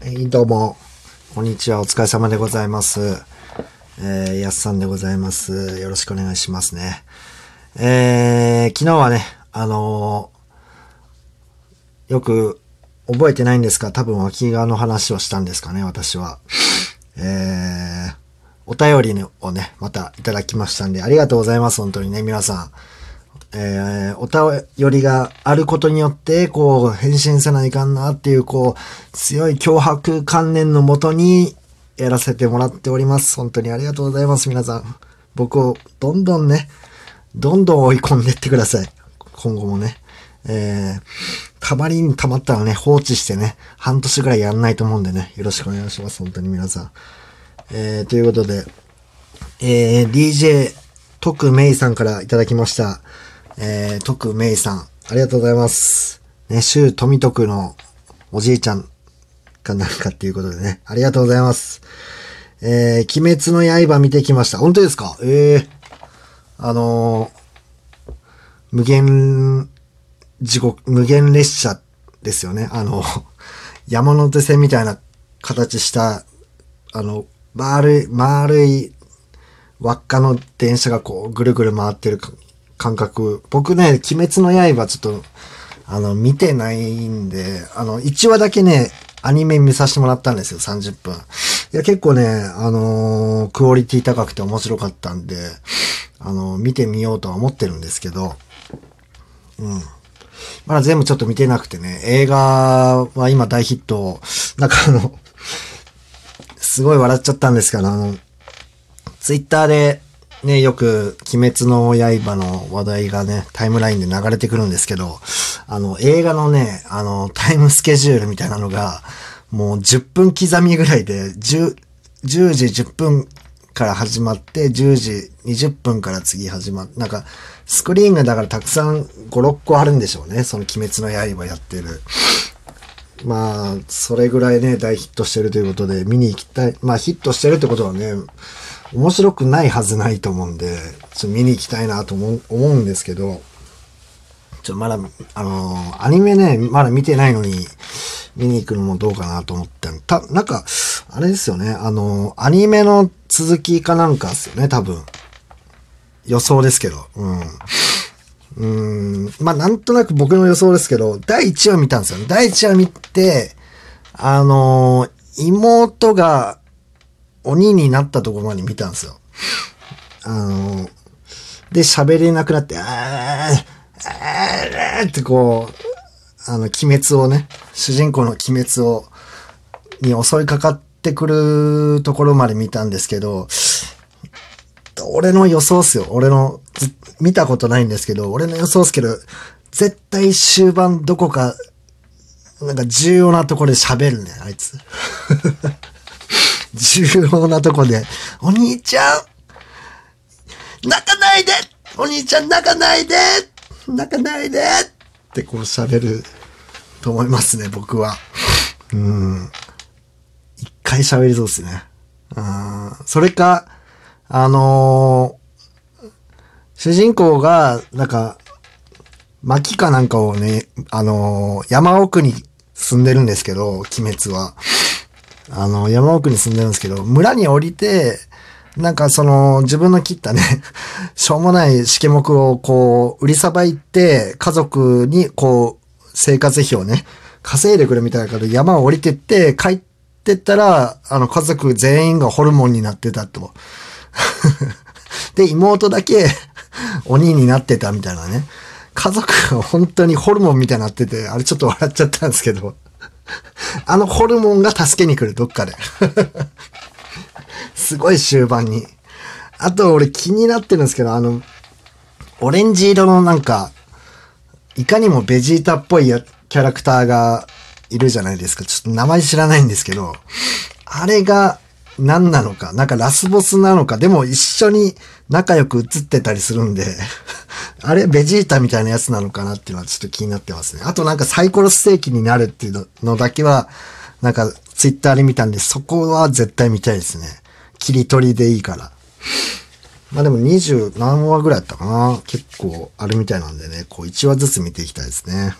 はい、どうも。こんにちは。お疲れ様でございます。えー、やすさんでございます。よろしくお願いしますね。えー、昨日はね、あのーよく覚えてないんですが、多分脇側の話をしたんですかね、私は。えー、お便りをね、またいただきましたんで、ありがとうございます、本当にね、皆さん。えー、お便りがあることによって、こう、返信せないかんなっていう、こう、強い脅迫観念のもとに、やらせてもらっております。本当にありがとうございます、皆さん。僕を、どんどんね、どんどん追い込んでいってください。今後もね。えー、たまりにたまったらね、放置してね、半年ぐらいやんないと思うんでね、よろしくお願いします、本当に皆さん。えー、ということで、えー、DJ、徳メイさんからいただきました。えー、徳メイさん、ありがとうございます。ね、周富徳のおじいちゃんかなんかっていうことでね、ありがとうございます。えー、鬼滅の刃見てきました。本当ですか？ええあのー無限地獄、無限列車ですよね。あの、山手線みたいな形した、あの、丸い、丸い輪っかの電車がこう、ぐるぐる回ってる感覚。僕ね、鬼滅の刃ちょっと、あの、見てないんで、あの、1話だけね、アニメ見させてもらったんですよ、30分。いや、結構ね、あのークオリティ高くて面白かったんで、あの見てみようとは思ってるんですけど、うん。まだ全部ちょっと見てなくてね、映画は今大ヒット、なんかあの、すごい笑っちゃったんですけど、あの、ツイッターでね、よく鬼滅の刃の話題がね、タイムラインで流れてくるんですけど、あの、映画のね、あの、タイムスケジュールみたいなのが、もう10分刻みぐらいで、10、10時10分から始まって、10時20分から次始まっなんか、スクリーンがだからたくさん5、6個あるんでしょうね。その鬼滅の刃やってる。まあ、それぐらいね、大ヒットしてるということで、見に行きたい。まあ、ヒットしてるってことはね、面白くないはずないと思うんで、ちょっと見に行きたいなと思うんですけど、ちょ、まだ、あのーアニメね、まだ見てないのに、見に行くのもどうかなと思ってんた、なんか、あれですよね、あのーアニメの続きかなんかですよね、多分。予想ですけど。うん。うん。まあ、なんとなく僕の予想ですけど、第1話見たんですよね。第1話見て、あのー妹が鬼になったところまで見たんですよ。あので、喋れなくなって、あー、あーってこう、あの、鬼滅をね、主人公の鬼滅を、に襲いかかってくるところまで見たんですけど、俺の予想っすよ。俺の、見たことないんですけど、俺の予想っすけど、絶対終盤どこか、なんか重要なところで喋るね、あいつ。重要なとこで、お兄ちゃん泣かないでお兄ちゃん泣かないで泣かないでってこう喋ると思いますね、僕は。うん。一回喋りそうですね。うん。それか、あのー主人公が、なんか、薪かなんかをね、あのー山奥に住んでるんですけど、鬼滅は。あの、山奥に住んでるんですけど、村に降りて、なんかその、自分の切ったね、しょうもない試験目をこう、売りさばいて、家族にこう、生活費をね、稼いでくるみたいなから山を降りてって、帰ってったら、あの、家族全員がホルモンになってたと。で、妹だけ鬼になってたみたいなね。家族が本当にホルモンみたいになってて、あれちょっと笑っちゃったんですけど。あのホルモンが助けに来る、どっかで。すごい終盤に。あと俺気になってるんですけど、あの、オレンジ色のなんか、いかにもベジータっぽいやキャラクターがいるじゃないですか。ちょっと名前知らないんですけど、あれが何なのか、なんかラスボスなのか、でも一緒に仲良く映ってたりするんで、あれベジータみたいなやつなのかなっていうのはちょっと気になってますね。あとなんかサイコロステーキになるっていうのだけは、なんかツイッターで見たんで、そこは絶対見たいですね。切り取りでいいから。まあでも20何話ぐらいやったかな。結構あるみたいなんでね、こう1話ずつ見ていきたいですね。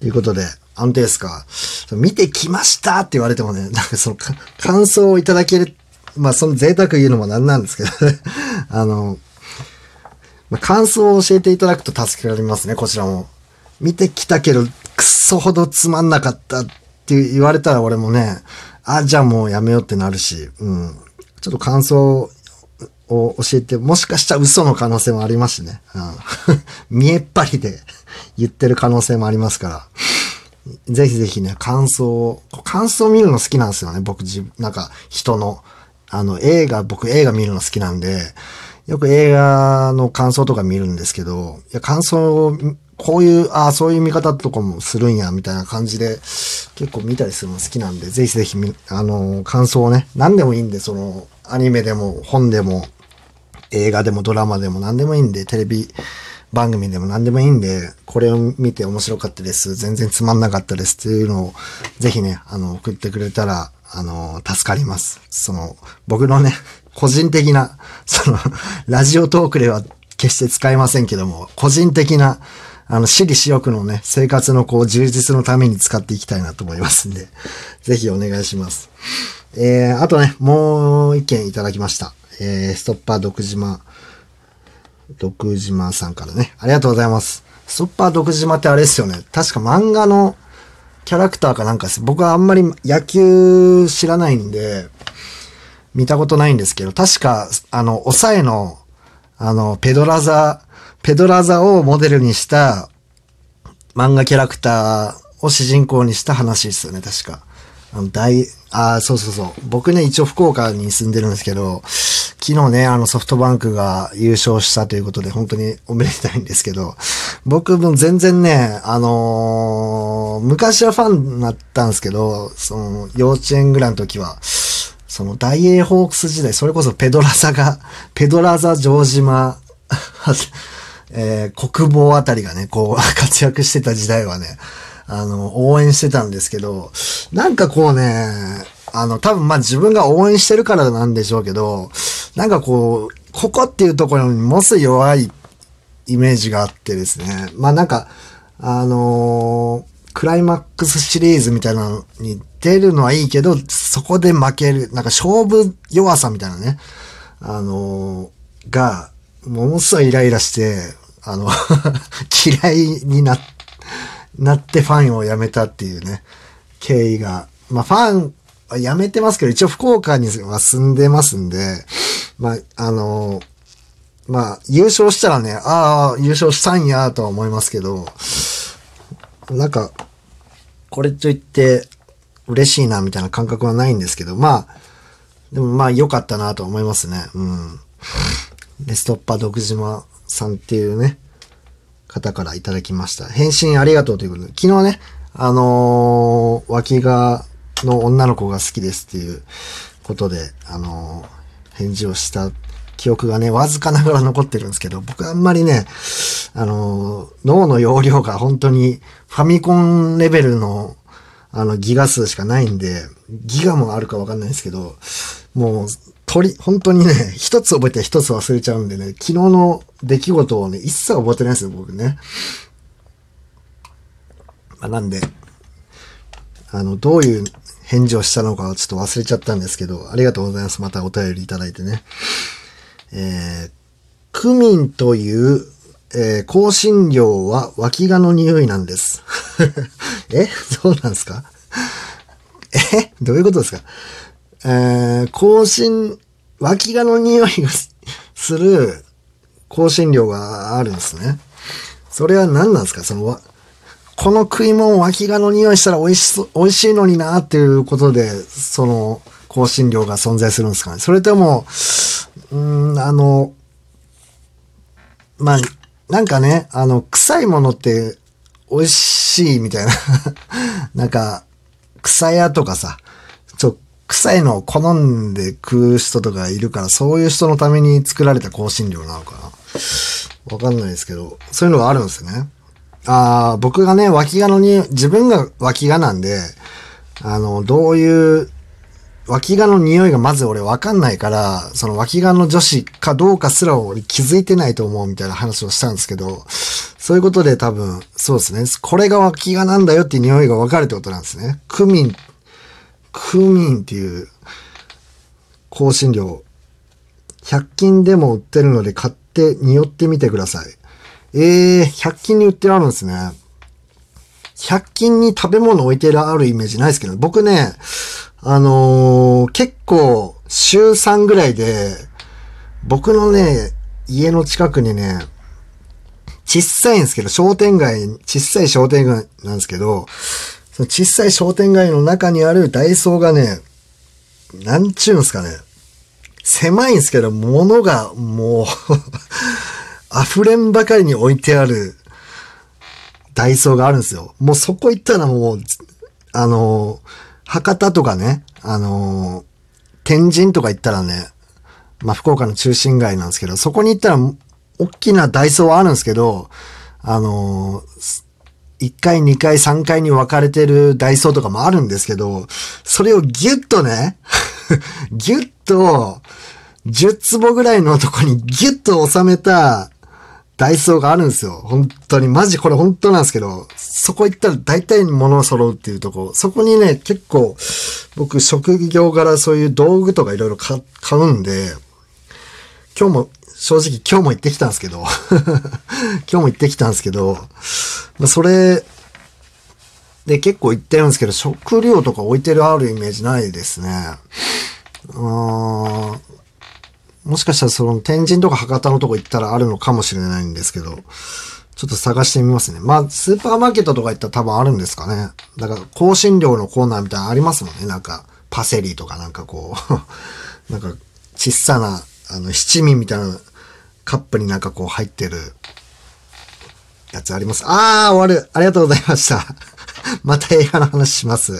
ということで、安定ですか？見てきましたって言われてもね、なんかその感想をいただける、まあその贅沢言うのもなんなんですけどね あの、まあ、感想を教えていただくと助けられますね、こちらも。見てきたけど、くっそほどつまんなかったって言われたら俺もね、あ、じゃあもうやめようってなるし、うん。ちょっと感想を教えて、もしかしたら嘘の可能性もありますしね。うん、見えっ張りで言ってる可能性もありますから。ぜひぜひね、感想を、感想を見るの好きなんですよね。僕、なんか、人の。あの、映画、僕映画見るの好きなんで、よく映画の感想とか見るんですけど、いや、感想を、こういう、ああ、そういう見方とかもするんや、みたいな感じで、結構見たりするの好きなんで、ぜひぜひ、あの、感想をね、何でもいいんで、その、アニメでも、本でも、映画でもドラマでも何でもいいんで、テレビ番組でも何でもいいんで、これを見て面白かったです。全然つまんなかったですっていうのを、ぜひね、あの、送ってくれたら、あの、助かります。その、僕のね、個人的な、その、ラジオトークでは決して使えませんけども、個人的な、あの、私利私欲のね、生活のこう、充実のために使っていきたいなと思いますんで、ぜひお願いします。えー、あとね、もう一件いただきました。えー、ストッパー独島、独島さんからね。ありがとうございます。ストッパー独島ってあれですよね。確か漫画のキャラクターかなんかです。僕はあんまり野球知らないんで、見たことないんですけど、確か、あの、抑えの、あの、ペドラザ、ペドラザをモデルにした漫画キャラクターを主人公にした話ですよね、確か。あの、大、あ、そうそうそう。僕ね、一応福岡に住んでるんですけど、昨日ね、あのソフトバンクが優勝したということで、本当におめでたいんですけど、僕も全然ね、あのー、昔はファンになったんですけど、その、幼稚園ぐらいの時は、その、大英ホークス時代、それこそペドラザが、ペドラザ城島、えー、国防あたりがね、こう、活躍してた時代はね、あの、応援してたんですけど、なんかこうね、あの、多分まあ自分が応援してるからなんでしょうけど、なんかこう、ここっていうところにもす弱いイメージがあってですね。まあなんか、あのー、クライマックスシリーズみたいなのに出るのはいいけど、そこで負ける、なんか勝負弱さみたいなね、あのー、が、ものすごいイライラして、あの 嫌いにな、なってファンを辞めたっていうね、経緯が、まあファンは、辞めてますけど、一応福岡には住んでますんで、まあ、あのまあ、優勝したらね、ああ、優勝したんやとは思いますけど、なんか、これといって嬉しいなみたいな感覚はないんですけど、まあ、でもまあ良かったなと思いますね。うん。で、ストッパー独島さんっていうね、方からいただきました。返信ありがとうということで、昨日ね、あのー、脇がの女の子が好きですっていうことで、あのー返事をした記憶がね、わずかながら残ってるんですけど、僕あんまりね、あの、脳の容量が本当にファミコンレベルの、あの、ギガ数しかないんで、ギガもあるかわかんないですけど、もう、鳥、本当にね、一つ覚えて一つ忘れちゃうんでね、昨日の出来事をね、一切覚えてないですよ、僕ね。まあ、なんで、あの、どういう返事をしたのかちょっと忘れちゃったんですけど、ありがとうございます。またお便りいただいてね。えー、クミンという、えー、香辛料は脇がの匂いなんです。えそうなんですか？えどういうことですか？えー、香辛、脇がの匂いがする香辛料があるんですね。それは何なんですか？その、この食い物脇がの匂いしたら美味しそう、美味しいのになっていうことで、その、香辛料が存在するんですかね。それとも、うん、あの、まあ、なんかね、あの、臭いものって美味しいみたいな なんか、草屋とかさ、ちょ、臭いのを好んで食う人とかいるから、そういう人のために作られた香辛料なのかな。わかんないですけど、そういうのがあるんですよね。ああ、僕がね、脇がのに、自分が脇がなんで、あの、どういう脇がの匂いがまず俺わかんないから、その脇がの女子かどうかすら俺気づいてないと思うみたいな話をしたんですけど、そういうことで多分、そうですね。これが脇がなんだよって匂いがわかるってことなんですね。クミン、クミンっていう香辛料、100均でも売ってるので買って匂ってみてください。えー、100均に売ってあるんですね。100均に食べ物置いてあるイメージないですけど、僕ね、あのー結構週3ぐらいで、僕のね、家の近くにね、小さいんですけど、商店街、小さい商店街なんですけど、その小さい商店街の中にあるダイソーがね、なんちゅうんすかね、狭いんですけど、物がもう、溢れんばかりに置いてあるダイソーがあるんですよ。もうそこ行ったらもう、あの、博多とかね、あの、天神とか行ったらね、まあ、福岡の中心街なんですけど、そこに行ったら、大きなダイソーはあるんですけど、あの、1階、2階、3階に分かれてるダイソーとかもあるんですけど、それをギュッとね、ギュッと、10坪ぐらいのとこにギュッと収めたダイソーがあるんですよ。本当に。マジこれ本当なんですけど、そこ行ったら大体物揃うっていうとこ。そこにね、結構、僕職業柄そういう道具とかいろいろ買うんで、今日も、正直今日も行ってきたんですけど、今日も行ってきたんですけど、まあそれ、で結構行ってるんですけど、食料とか置いてるあるイメージないですね。うーんもしかしたらその天神とか博多のとこ行ったらあるのかもしれないんですけど、ちょっと探してみますね。まあ、スーパーマーケットとか行ったら多分あるんですかね。だから、香辛料のコーナーみたいなのありますもんね。なんか、パセリとかなんかこう、なんか、小さな、あの、七味みたいなカップになんかこう入ってるやつあります。あー、終わる。ありがとうございました。また映画の話します。